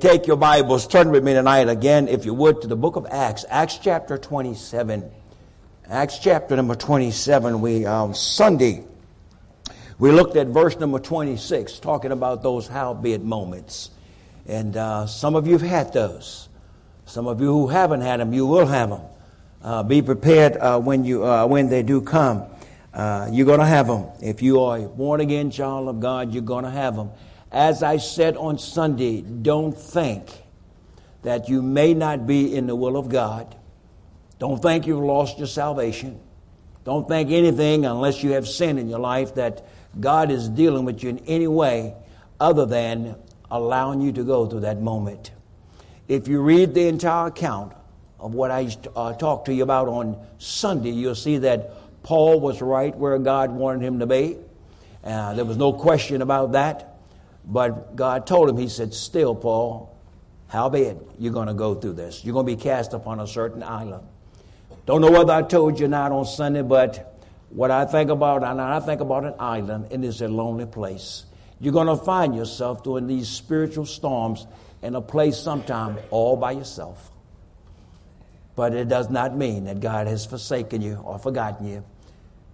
Take your Bibles, turn with me tonight again, if you would, to the book of Acts, Acts chapter 27. Acts chapter number 27. We, um, Sunday, we looked at verse number 26, talking about those howbeit moments. And uh, some of you have had those. Some of you who haven't had them, you will have them. Uh, be prepared uh, when, you, uh, when they do come. Uh, you're going to have them. If you are a born again child of God, you're going to have them as I said on Sunday, don't think that you may not be in the will of God. Don't think you've lost your salvation. Don't think anything unless you have sin in your life that God is dealing with you in any way other than allowing you to go through that moment. If you read the entire account of what I uh, talked to you about on Sunday, you'll see that Paul was right where God wanted him to be. Uh, there was no question about that. But God told him, He said, Still, Paul, howbeit you're going to go through this. You're going to be cast upon a certain island. Don't know whether I told you not on Sunday, but what I think about, and I think about an island, and it's a lonely place. You're going to find yourself during these spiritual storms in a place sometime all by yourself. But it does not mean that God has forsaken you or forgotten you.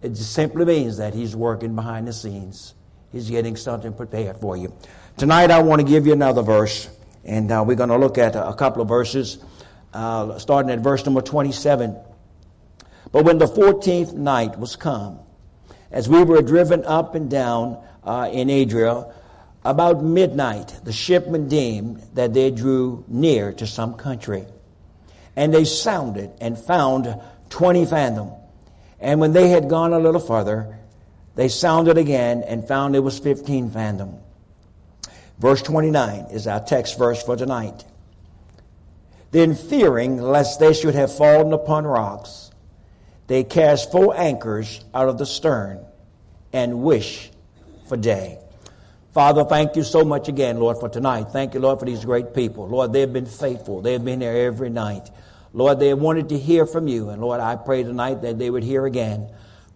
It simply means that He's working behind the scenes. He's getting something prepared for you. Tonight, I want to give you another verse, and uh, we're going to look at a, couple of verses, uh, starting at verse number 27. But when the 14th night was come, as we were driven up and down uh, in Adria, about midnight, the shipmen deemed that they drew near to some country. And they sounded and found 20 fathom. And when they had gone a little farther, they sounded again and found it was 15 fathom. Verse 29 is our text verse for tonight. Then, fearing lest they should have fallen upon rocks, they cast four anchors out of the stern and wish for day. Father, thank you so much again, Lord, for tonight. Thank you, Lord, for these great people. Lord, they've been faithful. They've been there every night. Lord, they wanted to hear from you. And Lord, I pray tonight that they would hear again.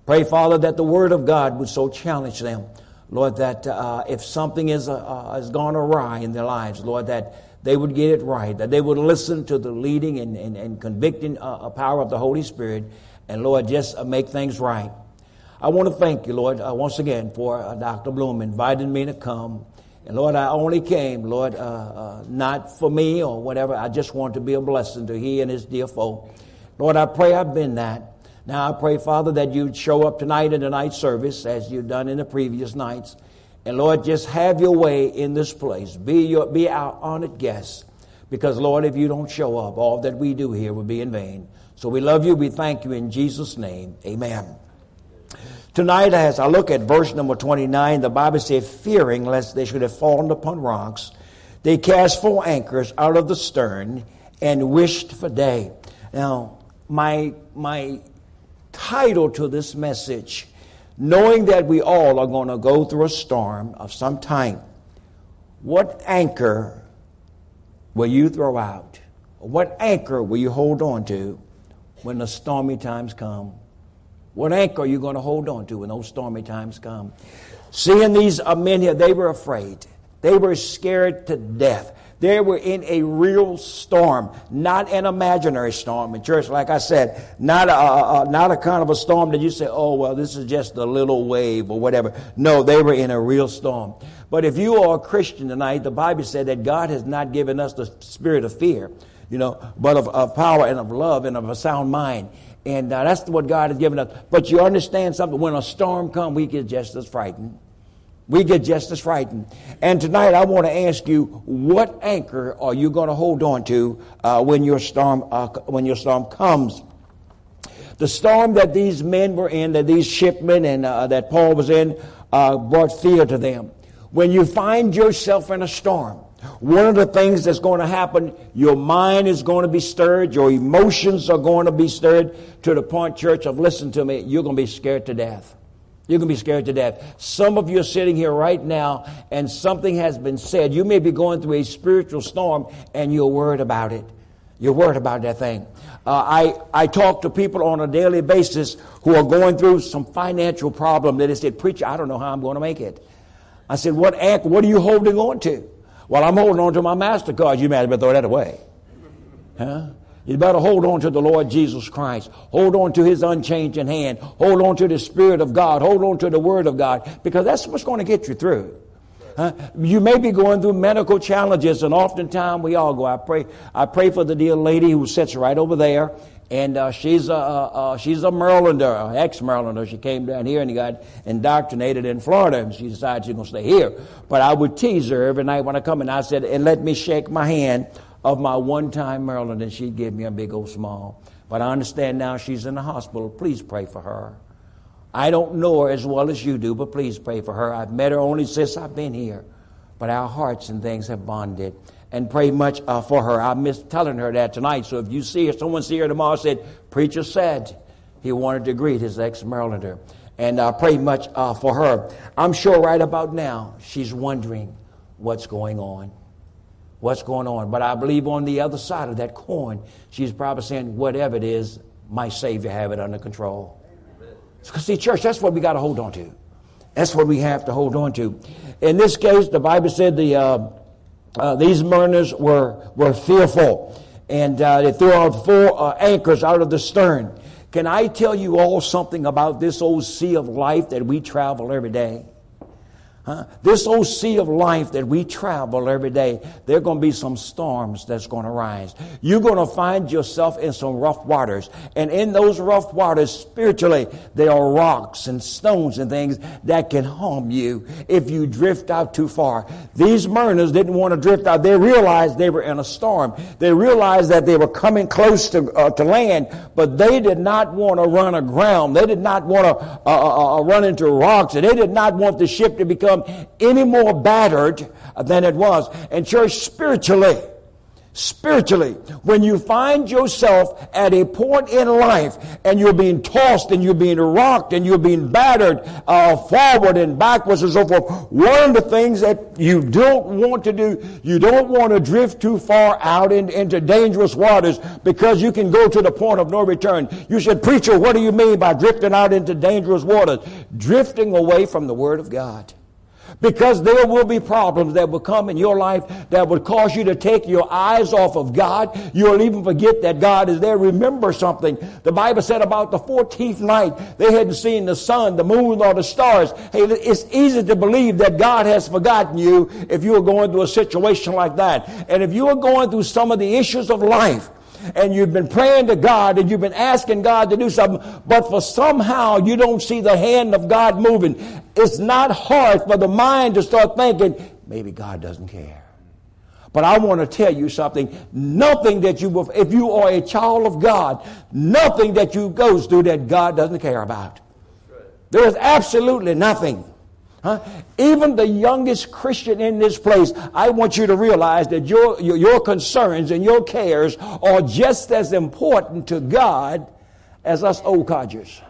Pray, Father, that the Word of God would so challenge them, Lord, that uh, if something is, uh, uh, has gone awry in their lives, Lord, that they would get it right, that they would listen to the leading and, and, and convicting uh, power of the Holy Spirit, and Lord, just uh, make things right. I want to thank you, Lord, uh, once again for Dr. Bloom inviting me to come. And Lord, I only came, Lord, not for me or whatever. I just want to be a blessing to he and his dear folk. Lord, I pray I've been that. Now I pray, Father, that you'd show up tonight in the night service as you've done in the previous nights. And Lord, just have your way in this place. Be, your, be our honored guest. Because, Lord, if you don't show up, all that we do here will be in vain. So we love you. We thank you in Jesus' name. Amen. Tonight, as I look at verse number 29, the Bible says, fearing lest they should have fallen upon rocks, they cast four anchors out of the stern and wished for day. Now, my, my title to this message, knowing that we all are going to go through a storm of some time. What anchor will you throw out? What anchor will you hold on to when the stormy times come? What anchor are you going to hold on to when those stormy times come? Seeing these uh, men here, they were afraid. They were scared to death. They were in a real storm, not an imaginary storm in church. Like I said, not a, a, not a kind of a storm that you say, oh, well, this is just a little wave or whatever. No, they were in a real storm. But if you are a Christian tonight, the Bible said that God has not given us the spirit of fear, you know, but of, of power and of love and of a sound mind. And uh, that's what God has given us. But you understand something? When a storm comes, we get just as frightened. We get just as frightened. And tonight I want to ask you, what anchor are you going to hold on to uh, when your storm uh, when your storm comes? The storm that these men were in, that these shipmen and uh, that Paul was in, uh, brought fear to them. When you find yourself in a storm, one of the things that's going to happen, your mind is going to be stirred, your emotions are going to be stirred to the point, church, of listen to me, you're going to be scared to death. Going to be scared to death. Some of you are sitting here right now and something has been said. You may be going through a spiritual storm and you're worried about it. You're worried about that thing. Uh, I, I talk to people on a daily basis who are going through some financial problem that they said, Preacher, I don't know how I'm going to make it. I said, What, act, what are you holding on to? Well, I'm holding on to my MasterCard. You might better throw that away. Huh? You better hold on to the Lord Jesus Christ. Hold on to His unchanging hand. Hold on to the Spirit of God. Hold on to the Word of God because that's what's going to get you through. Uh, you may be going through medical challenges, and oftentimes we all go. I pray. I pray for the dear lady who sits right over there, and uh, she's a uh, she's a Marylander, ex Marylander. She came down here and got indoctrinated in Florida, and she decided she's going to stay here. But I would tease her every night when I come, and I said, "And let me shake my hand of my one-time Maryland," and she'd give me a big old smile. But I understand now she's in the hospital. Please pray for her. I don't know her as well as you do, but please pray for her. I've met her only since I've been here, but our hearts and things have bonded. And pray much uh, for her. I miss telling her that tonight. So if you see her, someone see her tomorrow, said, Preacher said he wanted to greet his ex Marylander. And I uh, pray much uh, for her. I'm sure right about now she's wondering what's going on. What's going on? But I believe on the other side of that coin, she's probably saying, Whatever it is, my Savior have it under control. See, church, that's what we got to hold on to. That's what we have to hold on to. In this case, the Bible said the uh, uh, these mariners were were fearful, and uh, they threw out four uh, anchors out of the stern. Can I tell you all something about this old sea of life that we travel every day? Huh? This old sea of life that we travel every day, there are going to be some storms that's going to rise. You're going to find yourself in some rough waters. And in those rough waters, spiritually, there are rocks and stones and things that can harm you if you drift out too far. These mariners didn't want to drift out. They realized they were in a storm. They realized that they were coming close to, uh, to land, but they did not want to run aground. They did not want to uh, uh, uh, run into rocks, and they did not want the ship to become become any more battered than it was. And church, spiritually, spiritually, when you find yourself at a point in life and you're being tossed and you're being rocked and you're being battered uh, forward and backwards and so forth, one of the things that you don't want to do, you don't want to drift too far out in, into dangerous waters because you can go to the point of no return. You said, preacher, what do you mean by drifting out into dangerous waters? Drifting away from the Word of God. Because there will be problems that will come in your life that would cause you to take your eyes off of God. You'll even forget that God is there. Remember something. The Bible said about the 14th night, they hadn't seen the sun, the moon, or the stars. Hey, it's easy to believe that God has forgotten you if you are going through a situation like that. And if you are going through some of the issues of life, and you've been praying to God and you've been asking God to do something, but for somehow you don't see the hand of God moving. It's not hard for the mind to start thinking, maybe God doesn't care. But I want to tell you something. Nothing that you will, if you are a child of God, nothing that you goes through that God doesn't care about. There is absolutely nothing. Huh? Even the youngest Christian in this place, I want you to realize that your, your, your concerns and your cares are just as important to God as us old codgers.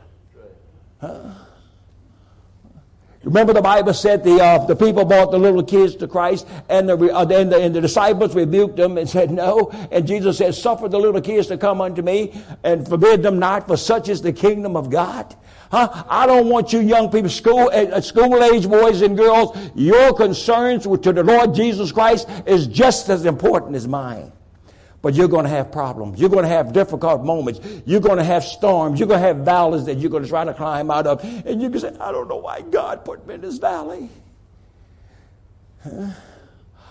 Huh? Remember the Bible said the, uh, the people brought the little kids to Christ and the, uh, and, the, and the disciples rebuked them and said no. And Jesus said, suffer the little kids to come unto me and forbid them not for such is the kingdom of God. Huh? I don't want you young people, school, uh, school age boys and girls, your concerns to the Lord Jesus Christ is just as important as mine. But you're going to have problems. You're going to have difficult moments. You're going to have storms. You're going to have valleys that you're going to try to climb out of. And you can say, I don't know why God put me in this valley. Huh?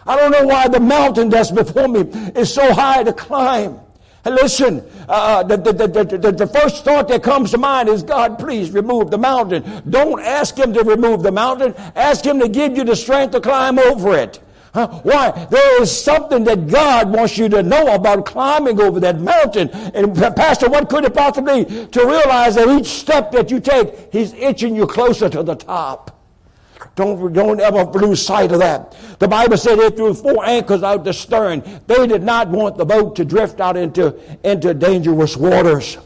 I don't know why the mountain that's before me is so high to climb. Listen, uh, the, the, the, the, first thought that comes to mind is, God, please remove the mountain. Don't ask Him to remove the mountain. Ask Him to give you the strength to climb over it. Huh? Why? There is something that God wants you to know about climbing over that mountain. And Pastor, what could it possibly be? To realize that each step that you take, He's itching you closer to the top. Don't, don't ever lose sight of that. The Bible said they threw four anchors out the stern. They did not want the boat to drift out into, into dangerous waters.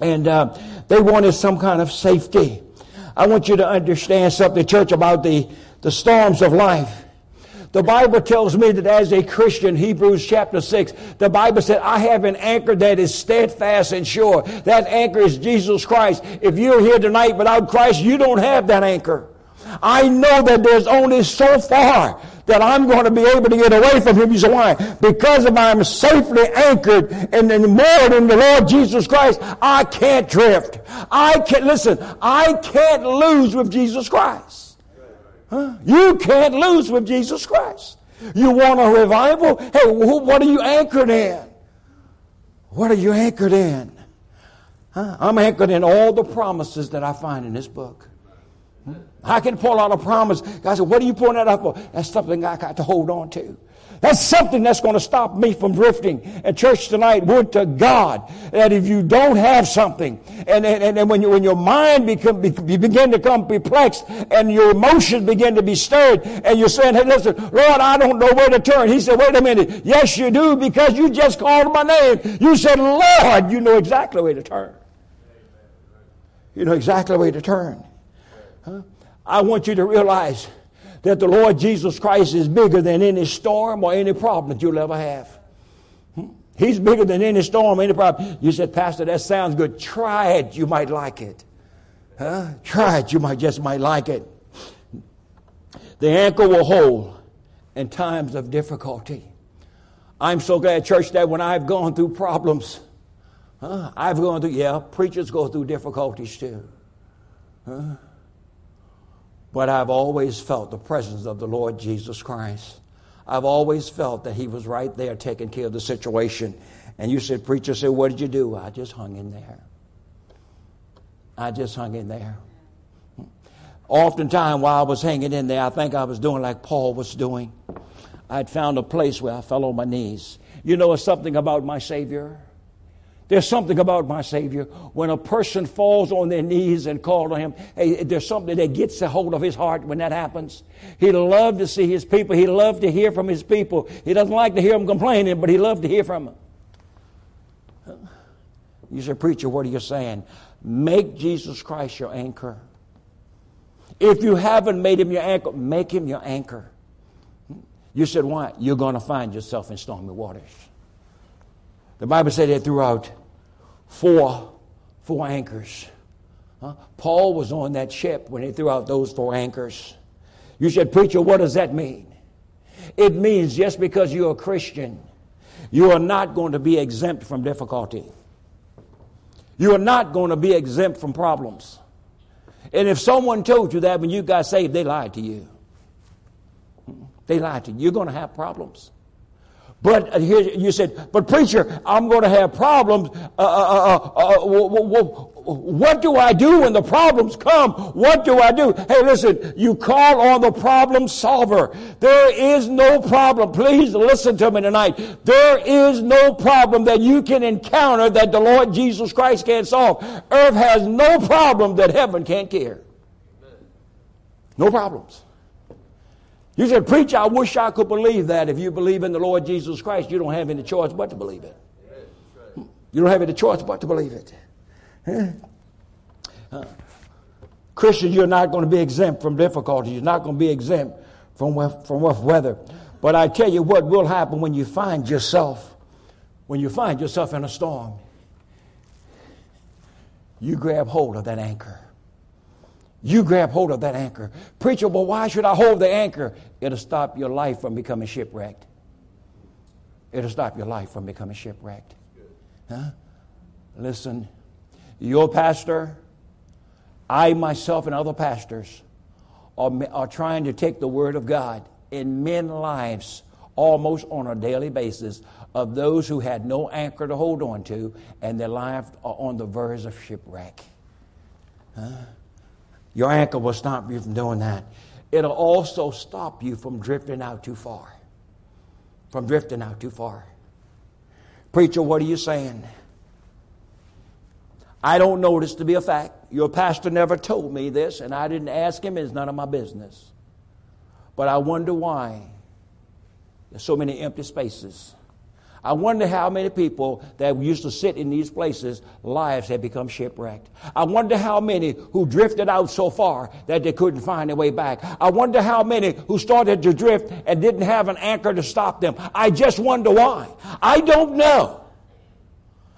And uh, they wanted some kind of safety. I want you to understand something, church, about the, the storms of life. The Bible tells me that as a Christian, Hebrews chapter 6, the Bible said, I have an anchor that is steadfast and sure. That anchor is Jesus Christ. If you're here tonight without Christ, you don't have that anchor. I know that there's only so far that I'm going to be able to get away from him. You say, why? Because if I'm safely anchored and moored in the Lord Jesus Christ, I can't drift. I can't, listen, I can't lose with Jesus Christ. Huh? You can't lose with Jesus Christ. You want a revival? Hey, what are you anchored in? What are you anchored in? Huh? I'm anchored in all the promises that I find in this book. I can pull out a promise. God said, What are you pulling that up for? That's something I got to hold on to. That's something that's going to stop me from drifting. And church tonight, would to God that if you don't have something, and, and, and when, you, when your mind become, be, begin to come perplexed and your emotions begin to be stirred, and you're saying, hey, listen, Lord, I don't know where to turn. He said, wait a minute. Yes, you do, because you just called my name. You said, Lord, you know exactly where to turn. You know exactly where to turn. I want you to realize that the Lord Jesus Christ is bigger than any storm or any problem that you'll ever have. Hmm? He's bigger than any storm, any problem. You said, Pastor, that sounds good. Try it. You might like it. Huh? Try it. You might just might like it. The anchor will hold in times of difficulty. I'm so glad, church, that when I've gone through problems, huh, I've gone through, yeah, preachers go through difficulties too. Huh? But I've always felt the presence of the Lord Jesus Christ. I've always felt that He was right there taking care of the situation. And you said, Preacher said, What did you do? I just hung in there. I just hung in there. Oftentimes, while I was hanging in there, I think I was doing like Paul was doing. I'd found a place where I fell on my knees. You know something about my Savior? There's something about my Savior. When a person falls on their knees and call to Him, hey, there's something that gets a hold of His heart when that happens. He loved to see His people. He loved to hear from His people. He doesn't like to hear them complaining, but He loved to hear from them. You say, Preacher, what are you saying? Make Jesus Christ your anchor. If you haven't made Him your anchor, make Him your anchor. You said, Why? You're going to find yourself in stormy waters. The Bible said that throughout four, four anchors. Huh? Paul was on that ship when he threw out those four anchors. You said, Preacher, what does that mean? It means just because you're a Christian, you are not going to be exempt from difficulty. You are not going to be exempt from problems. And if someone told you that when you got saved, they lied to you. They lied to you. You're going to have problems. But here you said, but preacher, I'm going to have problems. Uh, uh, uh, what do I do when the problems come? What do I do? Hey, listen, you call on the problem solver. There is no problem. Please listen to me tonight. There is no problem that you can encounter that the Lord Jesus Christ can't solve. Earth has no problem that heaven can't care. No problems. You said, Preacher, I wish I could believe that. If you believe in the Lord Jesus Christ, you don't have any choice but to believe it. You don't have any choice but to believe it. Uh, Christians, you're not going to be exempt from difficulties. You're not going to be exempt from, from rough weather. But I tell you what will happen when you find yourself, when you find yourself in a storm, you grab hold of that anchor. You grab hold of that anchor. Preacher, but why should I hold the anchor? It'll stop your life from becoming shipwrecked. It'll stop your life from becoming shipwrecked. Huh? Listen, your pastor, I myself, and other pastors are, are trying to take the Word of God in men's lives almost on a daily basis of those who had no anchor to hold on to, and their lives are on the verge of shipwreck. Huh? Your anchor will stop you from doing that. It'll also stop you from drifting out too far. From drifting out too far. Preacher, what are you saying? I don't know this to be a fact. Your pastor never told me this, and I didn't ask him. It's none of my business. But I wonder why there's so many empty spaces. I wonder how many people that used to sit in these places, lives have become shipwrecked. I wonder how many who drifted out so far that they couldn't find their way back. I wonder how many who started to drift and didn't have an anchor to stop them. I just wonder why. I don't know.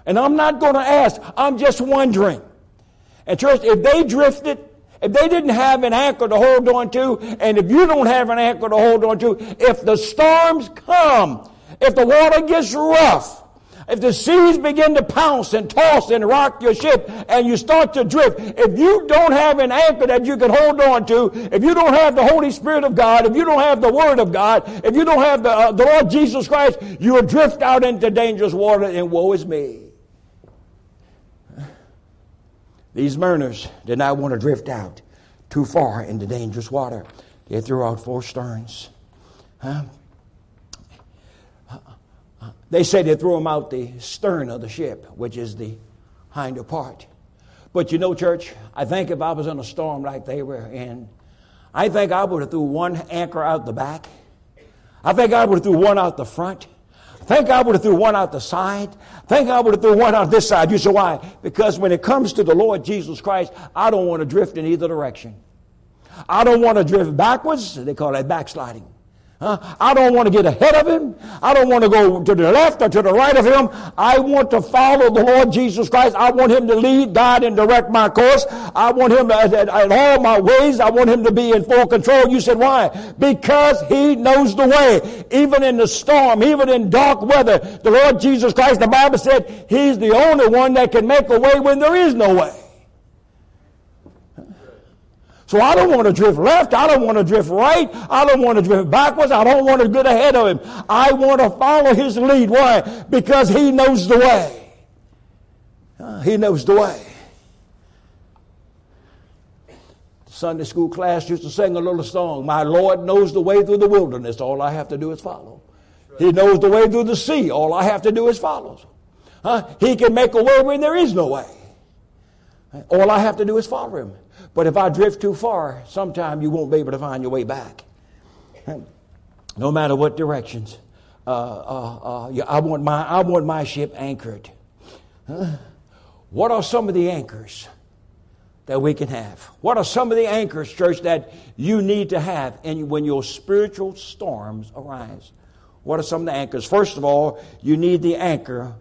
And I'm not going to ask. I'm just wondering. And church, if they drifted if they didn't have an anchor to hold on to, and if you don't have an anchor to hold on to, if the storms come, if the water gets rough, if the seas begin to pounce and toss and rock your ship and you start to drift, if you don't have an anchor that you can hold on to, if you don't have the Holy Spirit of God, if you don't have the Word of God, if you don't have the, uh, the Lord Jesus Christ, you will drift out into dangerous water and woe is me. These mariners did not want to drift out too far into dangerous water. They threw out four sterns. Huh? They say they threw them out the stern of the ship, which is the hinder part. But you know, church, I think if I was in a storm like they were in, I think I would have threw one anchor out the back. I think I would have threw one out the front. I think I would have threw one out the side. I think I would have threw one out this side. You say why? Because when it comes to the Lord Jesus Christ, I don't want to drift in either direction. I don't want to drift backwards. They call that backsliding. Uh, I don't want to get ahead of him. I don't want to go to the left or to the right of him. I want to follow the Lord Jesus Christ. I want him to lead, guide, and direct my course. I want him at, at, at all my ways. I want him to be in full control. You said, why? Because he knows the way. Even in the storm, even in dark weather, the Lord Jesus Christ, the Bible said, he's the only one that can make a way when there is no way. So I don't want to drift left. I don't want to drift right. I don't want to drift backwards. I don't want to get ahead of him. I want to follow his lead. Why? Because he knows the way. Uh, he knows the way. The Sunday school class used to sing a little song. My Lord knows the way through the wilderness. All I have to do is follow. He knows the way through the sea. All I have to do is follow. Huh? He can make a way when there is no way. All I have to do is follow him. But if I drift too far, sometime you won't be able to find your way back. No matter what directions. Uh, uh, uh, I, want my, I want my ship anchored. What are some of the anchors that we can have? What are some of the anchors, church, that you need to have in, when your spiritual storms arise? What are some of the anchors? First of all, you need the anchor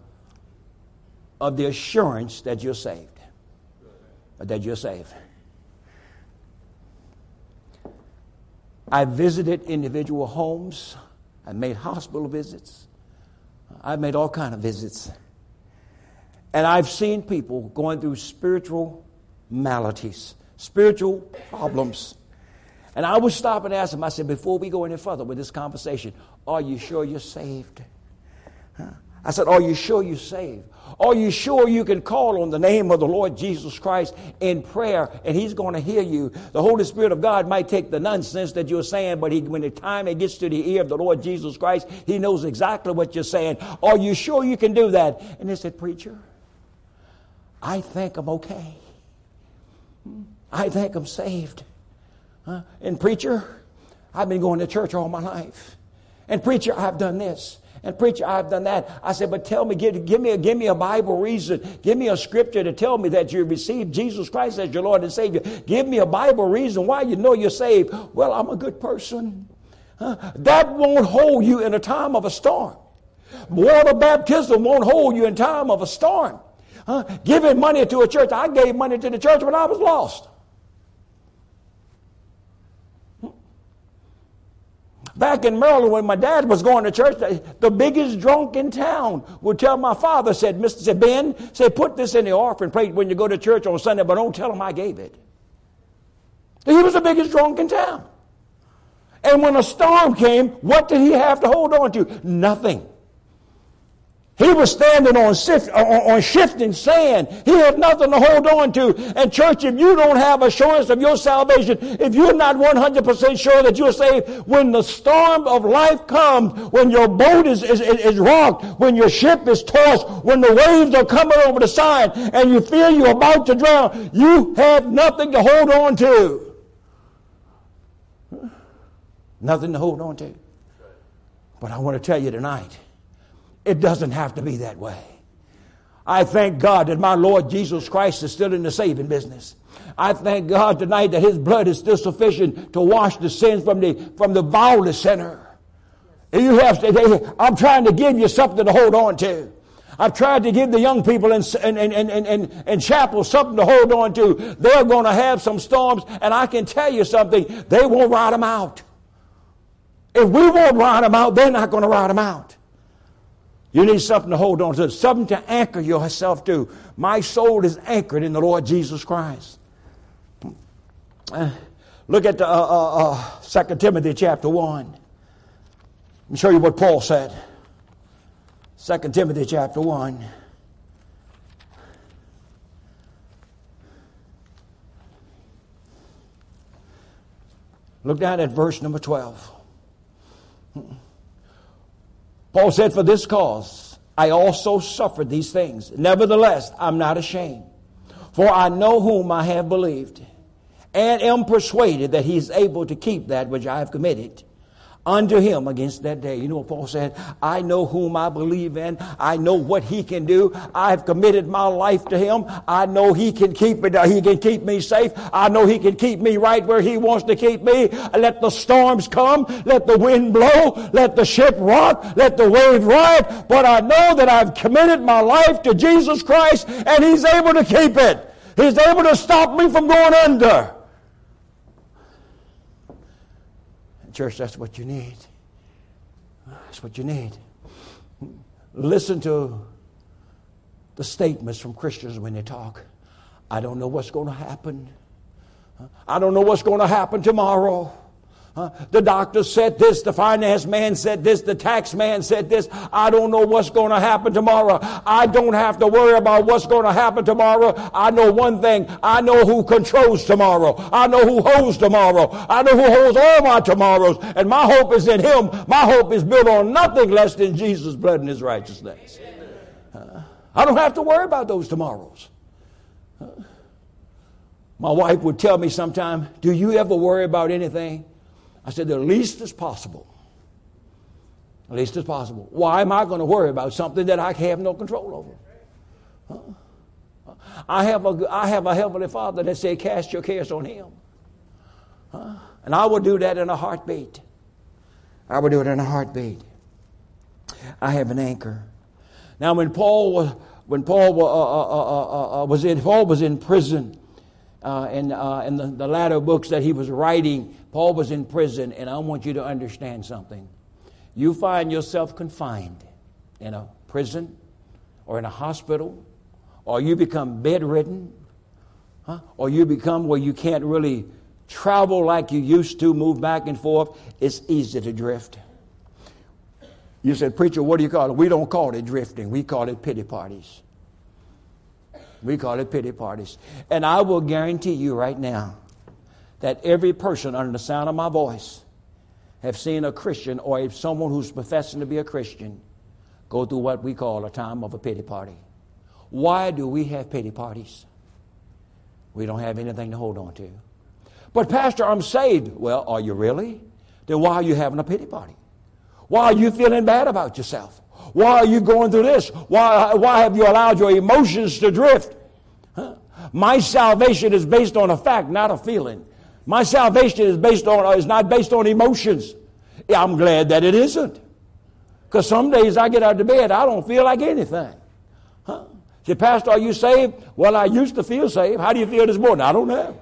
of the assurance that you're saved. That you're saved. I visited individual homes. I made hospital visits. I've made all kind of visits. And I've seen people going through spiritual maladies, spiritual problems. And I would stop and ask them, I said, before we go any further with this conversation, are you sure you're saved? I said, Are you sure you're saved? Are you sure you can call on the name of the Lord Jesus Christ in prayer and He's going to hear you? The Holy Spirit of God might take the nonsense that you're saying, but he, when the time it gets to the ear of the Lord Jesus Christ, He knows exactly what you're saying. Are you sure you can do that? And they said, Preacher, I think I'm okay. I think I'm saved. Huh? And preacher, I've been going to church all my life. And preacher, I've done this. And preacher, I've done that. I said, but tell me, give, give, me, a, give me a Bible reason. Give me a scripture to tell me that you received Jesus Christ as your Lord and Savior. Give me a Bible reason why you know you're saved. Well, I'm a good person. Huh? That won't hold you in a time of a storm. Water baptism won't hold you in time of a storm. Huh? Giving money to a church. I gave money to the church when I was lost. Back in Maryland, when my dad was going to church, the biggest drunk in town would tell my father, said, Mr. said, Ben, say, put this in the offering plate when you go to church on Sunday, but don't tell him I gave it. He was the biggest drunk in town. And when a storm came, what did he have to hold on to? Nothing. He was standing on, on, shifting sand. He had nothing to hold on to. And church, if you don't have assurance of your salvation, if you're not 100% sure that you're saved, when the storm of life comes, when your boat is, is, is rocked, when your ship is tossed, when the waves are coming over the side, and you feel you're about to drown, you have nothing to hold on to. Nothing to hold on to. But I want to tell you tonight, it doesn't have to be that way. I thank God that my Lord Jesus Christ is still in the saving business. I thank God tonight that His blood is still sufficient to wash the sins from the, from the vilest sinner. You have to, I'm trying to give you something to hold on to. I've tried to give the young people in, in, in, in, in, in chapel something to hold on to. They're going to have some storms, and I can tell you something, they won't ride them out. If we won't ride them out, they're not going to ride them out. You need something to hold on to, something to anchor yourself to. My soul is anchored in the Lord Jesus Christ. Uh, look at the, uh, uh, uh 2 Timothy chapter 1. Let me show you what Paul said. 2 Timothy chapter 1. Look down at verse number 12. Paul said, For this cause I also suffered these things. Nevertheless, I'm not ashamed. For I know whom I have believed, and am persuaded that he is able to keep that which I have committed unto him against that day. You know what Paul said? I know whom I believe in. I know what he can do. I've committed my life to him. I know he can keep it. Uh, he can keep me safe. I know he can keep me right where he wants to keep me. Let the storms come. Let the wind blow. Let the ship rock. Let the wave ride. But I know that I've committed my life to Jesus Christ and he's able to keep it. He's able to stop me from going under. Church, that's what you need. That's what you need. Listen to the statements from Christians when they talk. I don't know what's going to happen. I don't know what's going to happen tomorrow. The doctor said this, the finance man said this, the tax man said this. I don't know what's going to happen tomorrow. I don't have to worry about what's going to happen tomorrow. I know one thing. I know who controls tomorrow. I know who holds tomorrow. I know who holds all my tomorrows. And my hope is in Him. My hope is built on nothing less than Jesus' blood and His righteousness. I don't have to worry about those tomorrows. My wife would tell me sometime, Do you ever worry about anything? I said, the least as possible. The least as possible. Why am I going to worry about something that I have no control over? Huh? I, have a, I have a Heavenly Father that said, cast your cares on Him. Huh? And I will do that in a heartbeat. I will do it in a heartbeat. I have an anchor. Now, when Paul was, when Paul uh, uh, uh, was in, Paul was in prison, uh, in, uh, the, the latter books that he was writing, Paul was in prison, and I want you to understand something. You find yourself confined in a prison or in a hospital, or you become bedridden, huh? or you become where you can't really travel like you used to, move back and forth, it's easy to drift. You said, Preacher, what do you call it? We don't call it drifting, we call it pity parties. We call it pity parties. And I will guarantee you right now that every person under the sound of my voice have seen a Christian or someone who's professing to be a Christian go through what we call a time of a pity party. Why do we have pity parties? We don't have anything to hold on to. But, Pastor, I'm saved. Well, are you really? Then why are you having a pity party? Why are you feeling bad about yourself? Why are you going through this? Why, why have you allowed your emotions to drift? Huh? My salvation is based on a fact, not a feeling. My salvation is based on is not based on emotions. I'm glad that it isn't. Because some days I get out of bed, I don't feel like anything. Huh? Say, Pastor, are you saved? Well, I used to feel saved. How do you feel this morning? I don't know.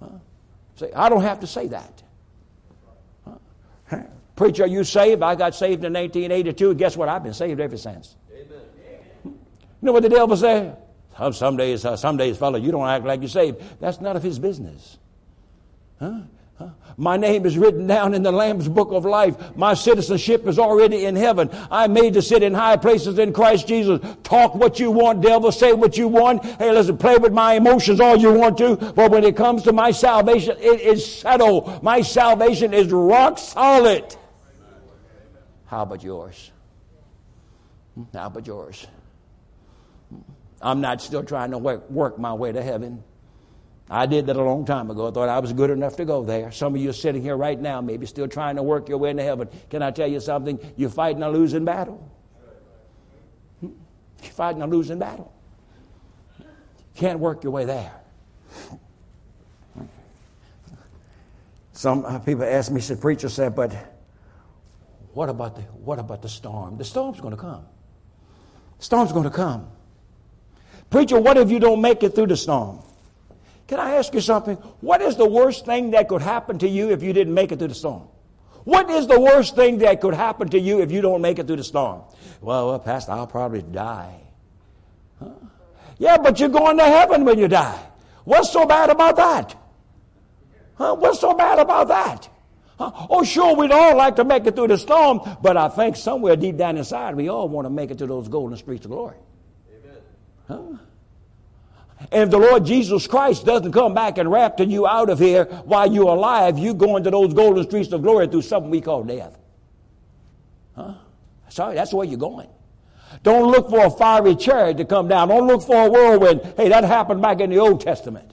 Huh? Say, I don't have to say that. Preacher, are you saved? I got saved in 1982. Guess what? I've been saved ever since. Amen. You know what the devil said? Some days, uh, some days, fellow, you don't act like you're saved. That's none of his business. Huh? My name is written down in the Lamb's book of life. My citizenship is already in heaven. I'm made to sit in high places in Christ Jesus. Talk what you want, devil. Say what you want. Hey, listen, play with my emotions all you want to. But when it comes to my salvation, it is settled. My salvation is rock solid. How about yours? Hmm, how about yours? Hmm, I'm not still trying to work, work my way to heaven. I did that a long time ago. I thought I was good enough to go there. Some of you are sitting here right now, maybe still trying to work your way into heaven. Can I tell you something? You're fighting a losing battle. Hmm, you're fighting a losing battle. Can't work your way there. Some uh, people ask me, said, preacher said, but what about the, what about the storm? The storm's going to come. Storm's going to come. Preacher, what if you don't make it through the storm? Can I ask you something? What is the worst thing that could happen to you if you didn't make it through the storm? What is the worst thing that could happen to you if you don't make it through the storm? Well, well Pastor, I'll probably die. Huh? Yeah, but you're going to heaven when you die. What's so bad about that? Huh? What's so bad about that? Huh? Oh, sure, we'd all like to make it through the storm, but I think somewhere deep down inside, we all want to make it to those golden streets of glory. Amen. Huh? And if the Lord Jesus Christ doesn't come back and rapture you out of here while you're alive, you go into those golden streets of glory through something we call death. Huh? Sorry, that's where you're going. Don't look for a fiery chariot to come down. Don't look for a whirlwind. Hey, that happened back in the Old Testament.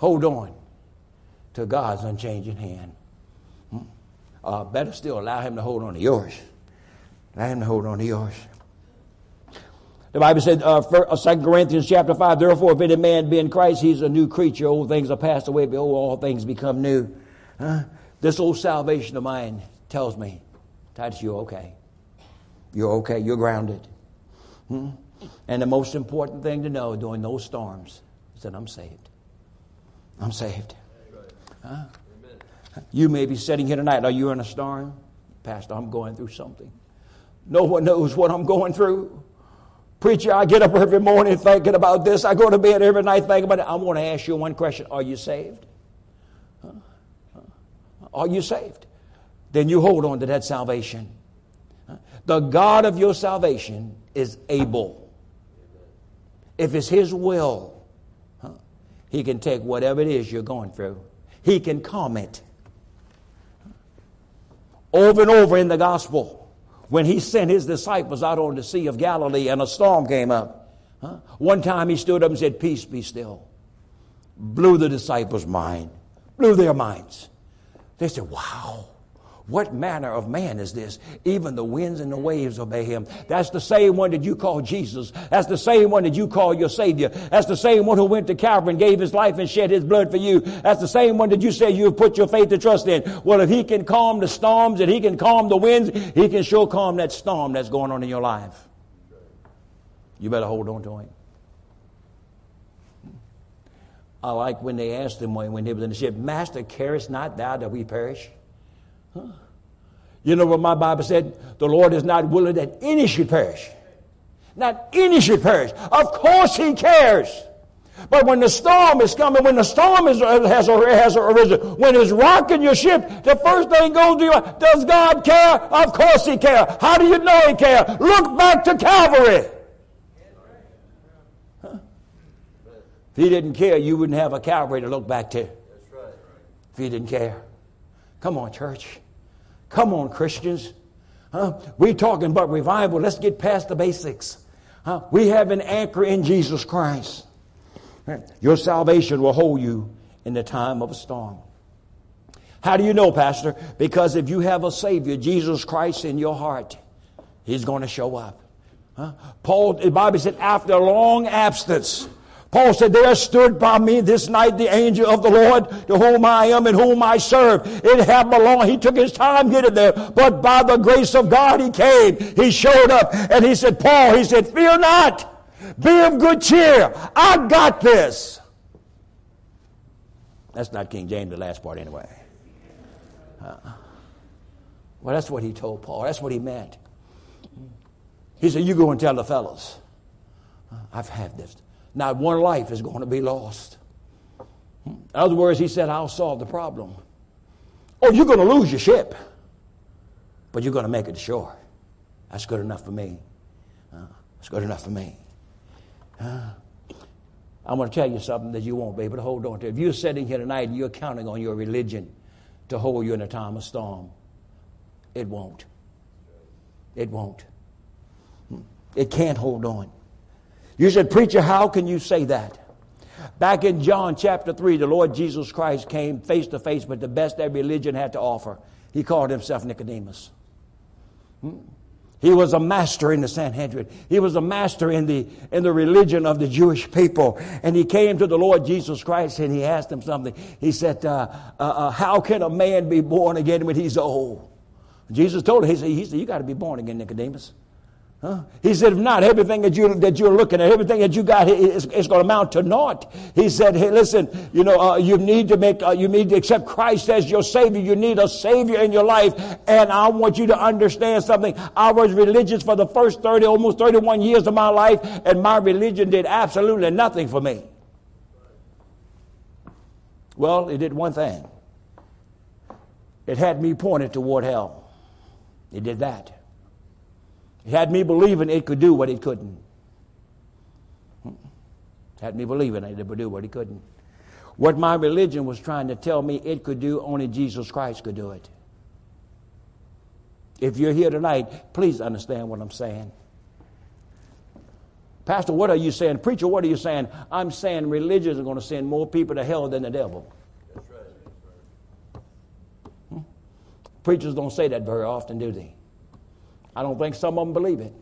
Hold on to God's unchanging hand. Hmm? Uh, better still, allow Him to hold on to yours. Allow Him to hold on to yours. The Bible said, uh, 2 uh, Corinthians chapter 5, therefore, if any man be in Christ, he's a new creature. Old things are passed away, behold, all things become new. Huh? This old salvation of mine tells me, Titus, you're okay. You're okay. You're grounded. Hmm? And the most important thing to know during those storms is that I'm saved. I'm saved. Huh? You may be sitting here tonight. Are you in a storm? Pastor, I'm going through something. No one knows what I'm going through. Preacher, I get up every morning thinking about this. I go to bed every night thinking about it. I want to ask you one question. Are you saved? Are you saved? Then you hold on to that salvation. The God of your salvation is able. If it's His will, He can take whatever it is you're going through, He can calm it. Over and over in the gospel, when he sent his disciples out on the Sea of Galilee and a storm came up. Huh? One time he stood up and said, Peace be still. Blew the disciples' mind, blew their minds. They said, Wow. What manner of man is this? Even the winds and the waves obey him. That's the same one that you call Jesus. That's the same one that you call your Savior. That's the same one who went to Calvary and gave his life and shed his blood for you. That's the same one that you say you have put your faith and trust in. Well, if he can calm the storms and he can calm the winds, he can sure calm that storm that's going on in your life. You better hold on to him. I like when they asked him when he was in the ship, Master, carest not thou that we perish? Huh? You know what my Bible said? The Lord is not willing that any should perish. Not any should perish. Of course He cares. But when the storm is coming, when the storm is, uh, has, has arisen, when it's rocking your ship, the first thing goes to you, uh, does God care? Of course He cares. How do you know He cares? Look back to Calvary. Huh? If He didn't care, you wouldn't have a Calvary to look back to. If He didn't care. Come on, church. Come on, Christians. Huh? We're talking about revival. Let's get past the basics. Huh? We have an anchor in Jesus Christ. Your salvation will hold you in the time of a storm. How do you know, Pastor? Because if you have a Savior, Jesus Christ, in your heart, He's going to show up. Huh? Paul, the Bible said, after a long absence, Paul said, There stood by me this night the angel of the Lord, to whom I am and whom I serve. It happened long. He took his time getting there, but by the grace of God, he came. He showed up, and he said, Paul, he said, Fear not. Be of good cheer. I got this. That's not King James, the last part, anyway. Uh, well, that's what he told Paul. That's what he meant. He said, You go and tell the fellows, I've had this. Not one life is going to be lost. In other words, he said, I'll solve the problem. Oh, you're going to lose your ship, but you're going to make it to shore. That's good enough for me. Uh, that's good enough for me. Uh, I'm going to tell you something that you won't be able to hold on to. If you're sitting here tonight and you're counting on your religion to hold you in a time of storm, it won't. It won't. It can't hold on. You said, Preacher, how can you say that? Back in John chapter 3, the Lord Jesus Christ came face to face with the best that religion had to offer. He called himself Nicodemus. Hmm? He was a master in the Sanhedrin. He was a master in the, in the religion of the Jewish people. And he came to the Lord Jesus Christ and he asked him something. He said, uh, uh, uh, How can a man be born again when he's old? Jesus told him, he said, he said You got to be born again, Nicodemus. Huh? He said, if not, everything that, you, that you're looking at, everything that you got is, is going to amount to naught. He said, hey, listen, you know, uh, you need to make, uh, you need to accept Christ as your Savior. You need a Savior in your life. And I want you to understand something. I was religious for the first 30, almost 31 years of my life, and my religion did absolutely nothing for me. Well, it did one thing. It had me pointed toward hell. It did that. It had me believing it could do what it couldn't. It had me believing it could do what it couldn't. What my religion was trying to tell me it could do, only Jesus Christ could do it. If you're here tonight, please understand what I'm saying. Pastor, what are you saying? Preacher, what are you saying? I'm saying religions are going to send more people to hell than the devil. Hmm? Preachers don't say that very often, do they? I don't think some of them believe it.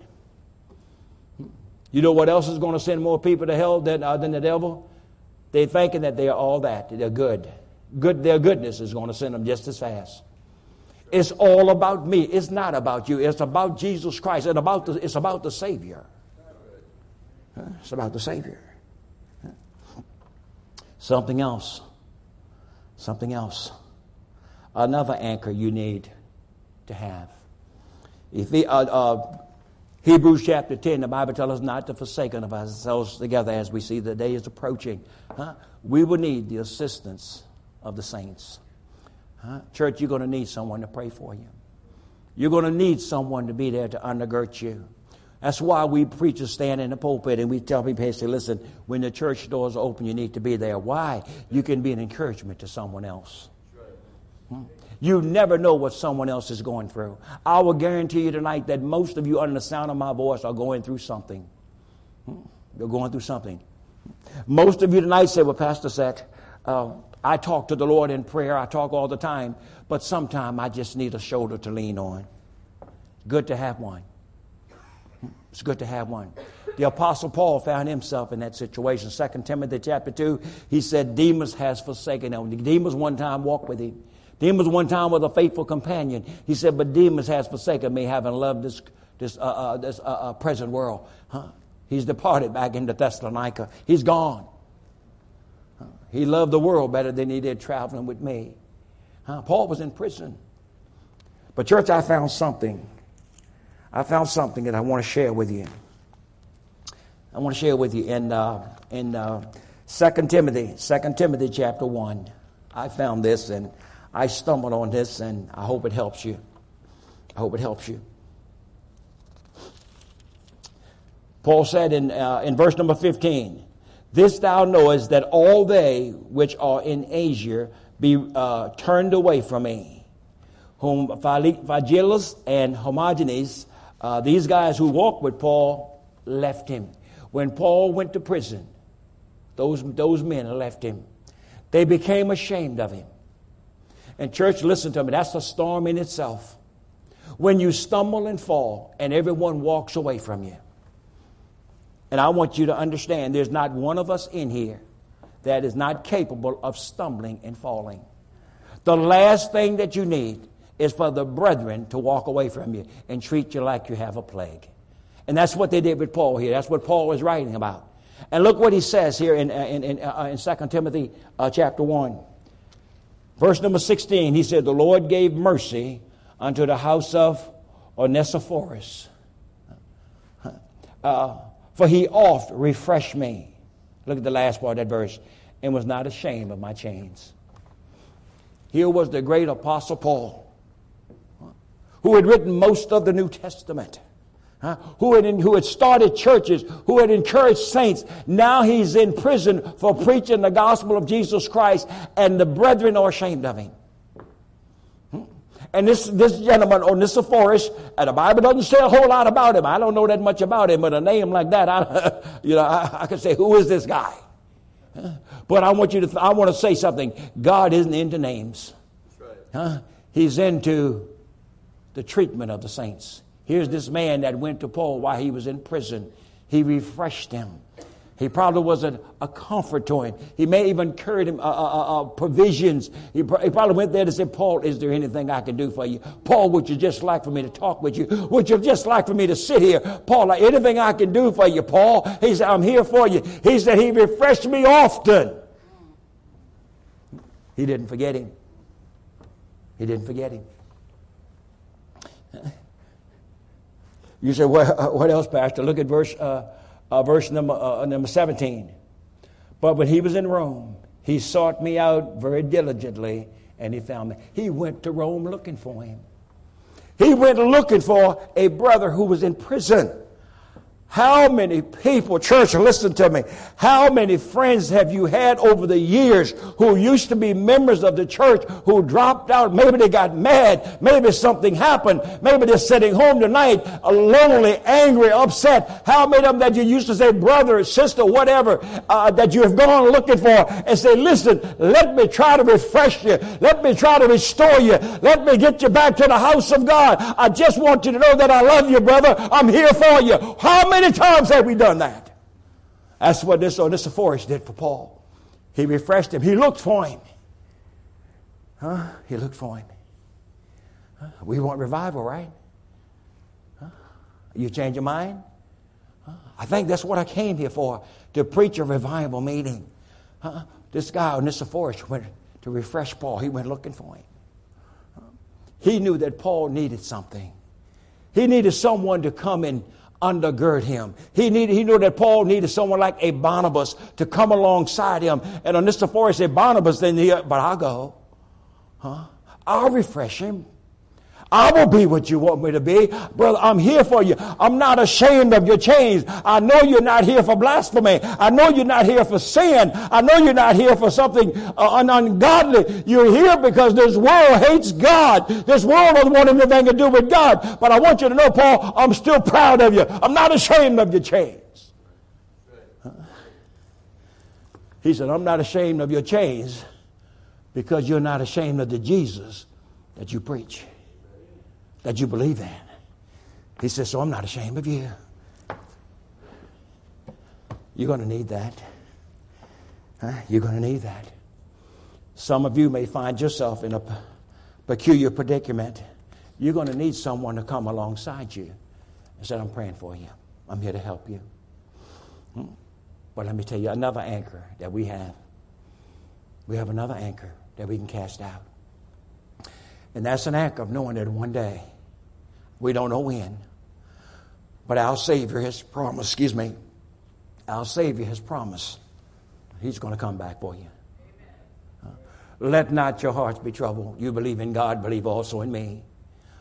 You know what else is going to send more people to hell than, uh, than the devil? They're thinking that they are all that. They're good. good. Their goodness is going to send them just as fast. It's all about me. It's not about you. It's about Jesus Christ and about the, it's about the Savior. It's about the Savior. Something else. Something else. Another anchor you need to have. If uh, uh, Hebrews chapter 10, the Bible tells us not to forsake of ourselves together as we see the day is approaching. Huh? We will need the assistance of the saints. Huh? Church, you're going to need someone to pray for you. You're going to need someone to be there to undergird you. That's why we preachers stand in the pulpit and we tell people, hey, say, listen, when the church doors open, you need to be there. Why? You can be an encouragement to someone else. Hmm? You never know what someone else is going through. I will guarantee you tonight that most of you, under the sound of my voice, are going through something. Hmm? You're going through something. Most of you tonight say, Well, Pastor said, uh, I talk to the Lord in prayer, I talk all the time, but sometimes I just need a shoulder to lean on. Good to have one. It's good to have one. The Apostle Paul found himself in that situation. 2 Timothy chapter 2, he said, Demas has forsaken him. Demas one time walked with him. Demas one time was a faithful companion. He said, but Demas has forsaken me, having loved this, this, uh, uh, this uh, uh present world. Huh? He's departed back into Thessalonica. He's gone. Huh? He loved the world better than he did traveling with me. Huh? Paul was in prison. But, church, I found something. I found something that I want to share with you. I want to share with you in, uh, in uh, 2 Timothy, 2 Timothy chapter 1. I found this and I stumbled on this, and I hope it helps you. I hope it helps you. Paul said in, uh, in verse number 15, This thou knowest that all they which are in Asia be uh, turned away from me, whom Phygellus and Hermogenes, uh, these guys who walked with Paul, left him. When Paul went to prison, those, those men left him. They became ashamed of him. And, church, listen to me, that's a storm in itself. When you stumble and fall and everyone walks away from you. And I want you to understand there's not one of us in here that is not capable of stumbling and falling. The last thing that you need is for the brethren to walk away from you and treat you like you have a plague. And that's what they did with Paul here. That's what Paul was writing about. And look what he says here in, in, in, uh, in 2 Timothy uh, chapter 1. Verse number 16, he said, The Lord gave mercy unto the house of Onesiphorus. Uh, for he oft refreshed me. Look at the last part of that verse. And was not ashamed of my chains. Here was the great apostle Paul, who had written most of the New Testament. Huh? Who, had, who had started churches, who had encouraged saints. Now he's in prison for preaching the gospel of Jesus Christ, and the brethren are ashamed of him. Hmm? And this, this gentleman, Onesiphorus, and the Bible doesn't say a whole lot about him. I don't know that much about him, but a name like that, I, you know, I, I can say, who is this guy? But I want you to, I want to say something. God isn't into names. Right. Huh? He's into the treatment of the saints. Here's this man that went to Paul while he was in prison. He refreshed him. He probably was a, a comfort to him. He may even carried him uh, uh, uh, provisions. He, he, probably went there to say, Paul, is there anything I can do for you? Paul, would you just like for me to talk with you? Would you just like for me to sit here? Paul, anything I can do for you, Paul? He said, I'm here for you. He said, he refreshed me often. He didn't forget him. He didn't forget him. You say, what, what else, Pastor? Look at verse uh, uh, verse number, uh, number 17. But when he was in Rome, he sought me out very diligently and he found me. He went to Rome looking for him. He went looking for a brother who was in prison. How many people, church, listen to me. How many friends have you had over the years who used to be members of the church who dropped out? Maybe they got mad. Maybe something happened. Maybe they're sitting home tonight, lonely, angry, upset. How many of them that you used to say, brother, sister, whatever, uh, that you have gone looking for and say, listen, let me try to refresh you. Let me try to restore you. Let me get you back to the house of God. I just want you to know that I love you, brother. I'm here for you. How many many times have we done that? That's what this uh, Onesiphorus did for Paul. He refreshed him. He looked for him. Huh? He looked for him. Huh? We want revival, right? Huh? You change your mind? Huh? I think that's what I came here for, to preach a revival meeting. Huh? This guy, Onesiphorus, went to refresh Paul. He went looking for him. He knew that Paul needed something. He needed someone to come and undergird him. He needed, he knew that Paul needed someone like a Barnabas to come alongside him. And on this Barnabas, then he, but I'll go. Huh? I'll refresh him. I will be what you want me to be. Brother, I'm here for you. I'm not ashamed of your chains. I know you're not here for blasphemy. I know you're not here for sin. I know you're not here for something uh, ungodly. You're here because this world hates God. This world doesn't want anything to do with God. But I want you to know, Paul, I'm still proud of you. I'm not ashamed of your chains. He said, I'm not ashamed of your chains because you're not ashamed of the Jesus that you preach that you believe in. He says, So I'm not ashamed of you. You're going to need that. Huh? You're going to need that. Some of you may find yourself in a peculiar predicament. You're going to need someone to come alongside you and say, I'm praying for you. I'm here to help you. Hmm? But let me tell you another anchor that we have. We have another anchor that we can cast out. And that's an anchor of knowing that one day, we don't know when, but our Savior has promised, excuse me, our Savior has promised He's going to come back for you. Let not your hearts be troubled. You believe in God, believe also in me.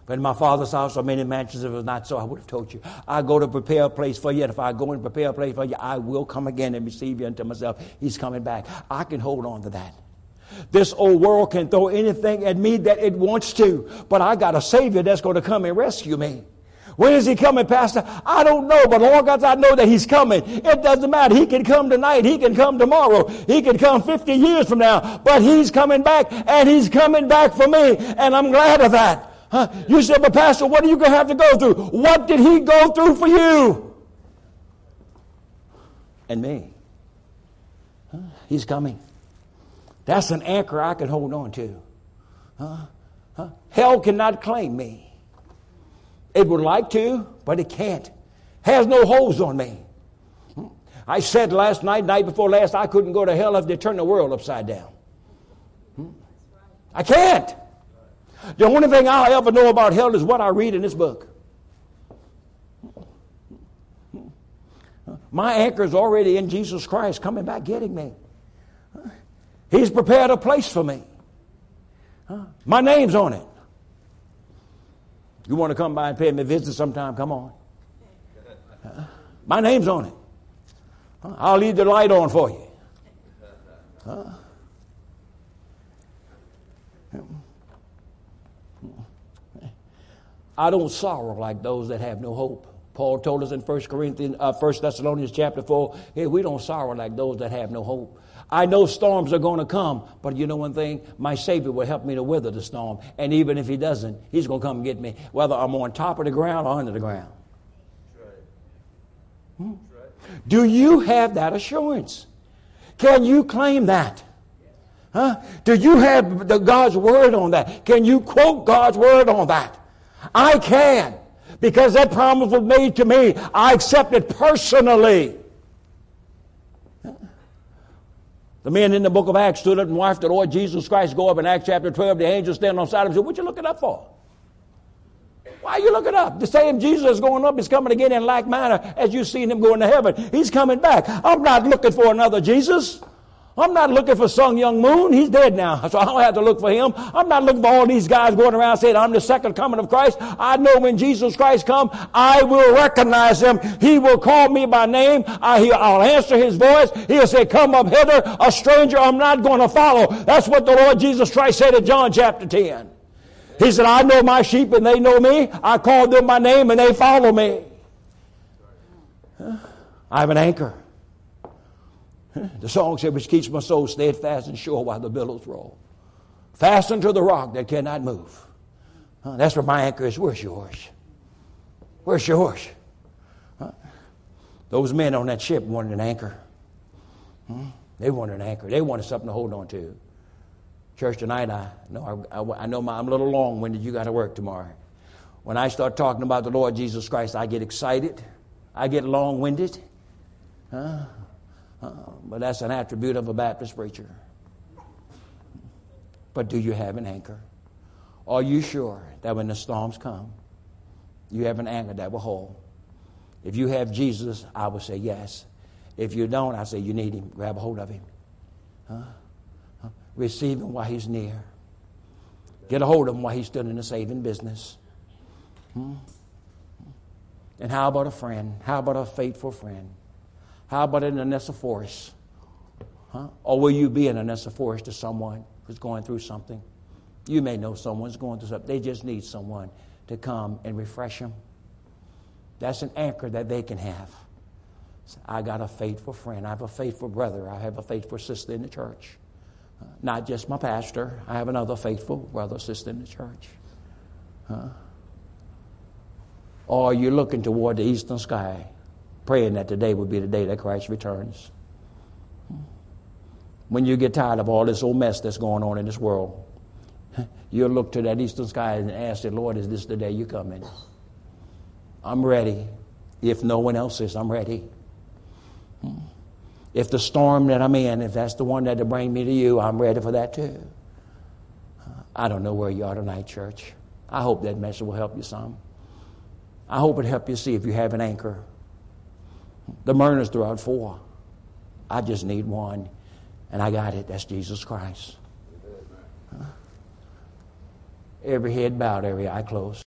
But in my Father's house are many mansions. If it was not so, I would have told you. I go to prepare a place for you, and if I go and prepare a place for you, I will come again and receive you unto myself. He's coming back. I can hold on to that. This old world can throw anything at me that it wants to, but I got a Savior that's going to come and rescue me. When is he coming, Pastor? I don't know, but Lord as I know that he's coming, it doesn't matter. He can come tonight. He can come tomorrow. He can come 50 years from now, but he's coming back and he's coming back for me. And I'm glad of that. Huh? You said, but Pastor, what are you going to have to go through? What did he go through for you? And me. Huh? He's coming. That's an anchor I can hold on to. Huh? Huh? Hell cannot claim me. It would like to, but it can't. Has no holes on me. Hmm? I said last night, night before last, I couldn't go to hell if they turned the world upside down. Hmm? I can't. The only thing I'll ever know about hell is what I read in this book. My anchor is already in Jesus Christ coming back getting me. He's prepared a place for me. Huh? My name's on it. You want to come by and pay me a visit sometime? Come on. Uh, my name's on it. Huh? I'll leave the light on for you. Huh? I don't sorrow like those that have no hope. Paul told us in 1 Corinthians, uh, 1 Thessalonians chapter 4, hey, we don't sorrow like those that have no hope. I know storms are going to come, but you know one thing? My Savior will help me to weather the storm. And even if He doesn't, He's going to come and get me, whether I'm on top of the ground or under the ground. Hmm? Do you have that assurance? Can you claim that? Huh? Do you have the God's word on that? Can you quote God's word on that? I can because that promise was made to me. I accept it personally. The men in the book of Acts stood up and watched the Lord Jesus Christ go up in Acts chapter 12. The angel standing on side of him said, What you looking up for? Why are you looking up? The same Jesus is going up is coming again in like manner as you've seen him going to heaven. He's coming back. I'm not looking for another Jesus. I'm not looking for Sun Myung Moon. He's dead now, so I don't have to look for him. I'm not looking for all these guys going around saying, I'm the second coming of Christ. I know when Jesus Christ comes, I will recognize him. He will call me by name. I, will answer his voice. He'll say, come up hither, a stranger I'm not going to follow. That's what the Lord Jesus Christ said in John chapter 10. He said, I know my sheep and they know me. I call them by name and they follow me. I have an anchor. The song said, which keeps my soul steadfast and sure while the billows roll. Fastened to the rock that cannot move. That's where my anchor is. Where's yours? Where's yours? Those men on that ship wanted an anchor. Hmm? They wanted an anchor. They wanted something to hold on to. Church tonight, I know, I, I, I know my, I'm a little long winded. You got to work tomorrow. When I start talking about the Lord Jesus Christ, I get excited. I get long winded. Huh? Uh, but that's an attribute of a Baptist preacher. But do you have an anchor? Are you sure that when the storms come, you have an anchor that will hold? If you have Jesus, I would say yes. If you don't, I say you need him. Grab a hold of him. Huh? Huh? Receive him while he's near. Get a hold of him while he's still in the saving business. Hmm? And how about a friend? How about a faithful friend? How about an Onesiphorus? Huh? Or will you be an Onesiphorus to someone who's going through something? You may know someone's going through something. They just need someone to come and refresh them. That's an anchor that they can have. I got a faithful friend. I have a faithful brother. I have a faithful sister in the church. Not just my pastor. I have another faithful brother, sister in the church. Huh? Or you're looking toward the eastern sky praying that today would be the day that Christ returns. When you get tired of all this old mess that's going on in this world, you'll look to that eastern sky and ask the Lord, is this the day you come in? I'm ready. If no one else is, I'm ready. Hmm. If the storm that I'm in, if that's the one that'll bring me to you, I'm ready for that too. I don't know where you are tonight, church. I hope that message will help you some. I hope it help you see if you have an anchor. The mariners threw out four. I just need one, and I got it. That's Jesus Christ. Every head bowed, every eye closed.